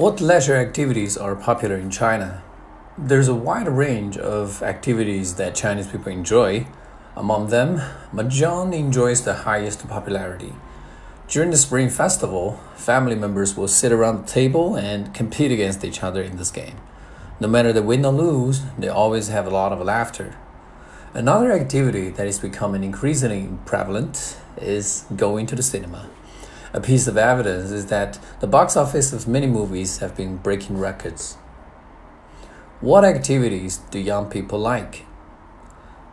What leisure activities are popular in China? There's a wide range of activities that Chinese people enjoy. Among them, Mahjong enjoys the highest popularity. During the Spring Festival, family members will sit around the table and compete against each other in this game. No matter the win or lose, they always have a lot of laughter. Another activity that is becoming increasingly prevalent is going to the cinema. A piece of evidence is that the box office of many movies have been breaking records. What activities do young people like?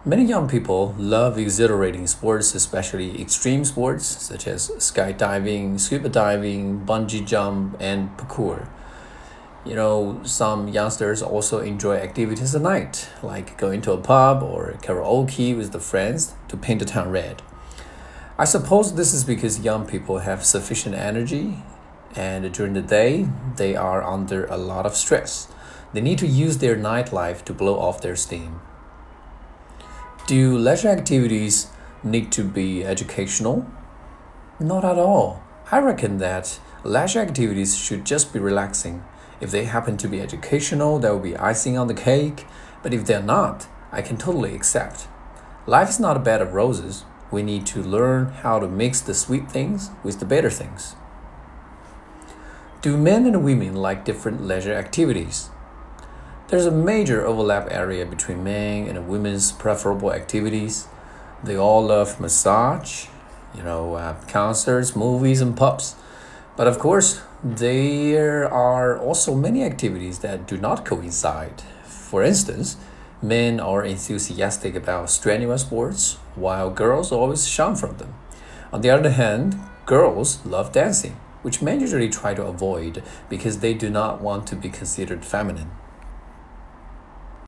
Many young people love exhilarating sports, especially extreme sports such as skydiving, scuba diving, bungee jump, and parkour. You know, some youngsters also enjoy activities at night, like going to a pub or karaoke with the friends to paint the town red. I suppose this is because young people have sufficient energy and during the day they are under a lot of stress. They need to use their nightlife to blow off their steam. Do leisure activities need to be educational? Not at all. I reckon that leisure activities should just be relaxing. If they happen to be educational, that will be icing on the cake. But if they're not, I can totally accept. Life is not a bed of roses we need to learn how to mix the sweet things with the bitter things. Do men and women like different leisure activities? There's a major overlap area between men and women's preferable activities. They all love massage, you know, uh, concerts, movies, and pubs. But of course, there are also many activities that do not coincide. For instance, Men are enthusiastic about strenuous sports, while girls always shun from them. On the other hand, girls love dancing, which men usually try to avoid because they do not want to be considered feminine.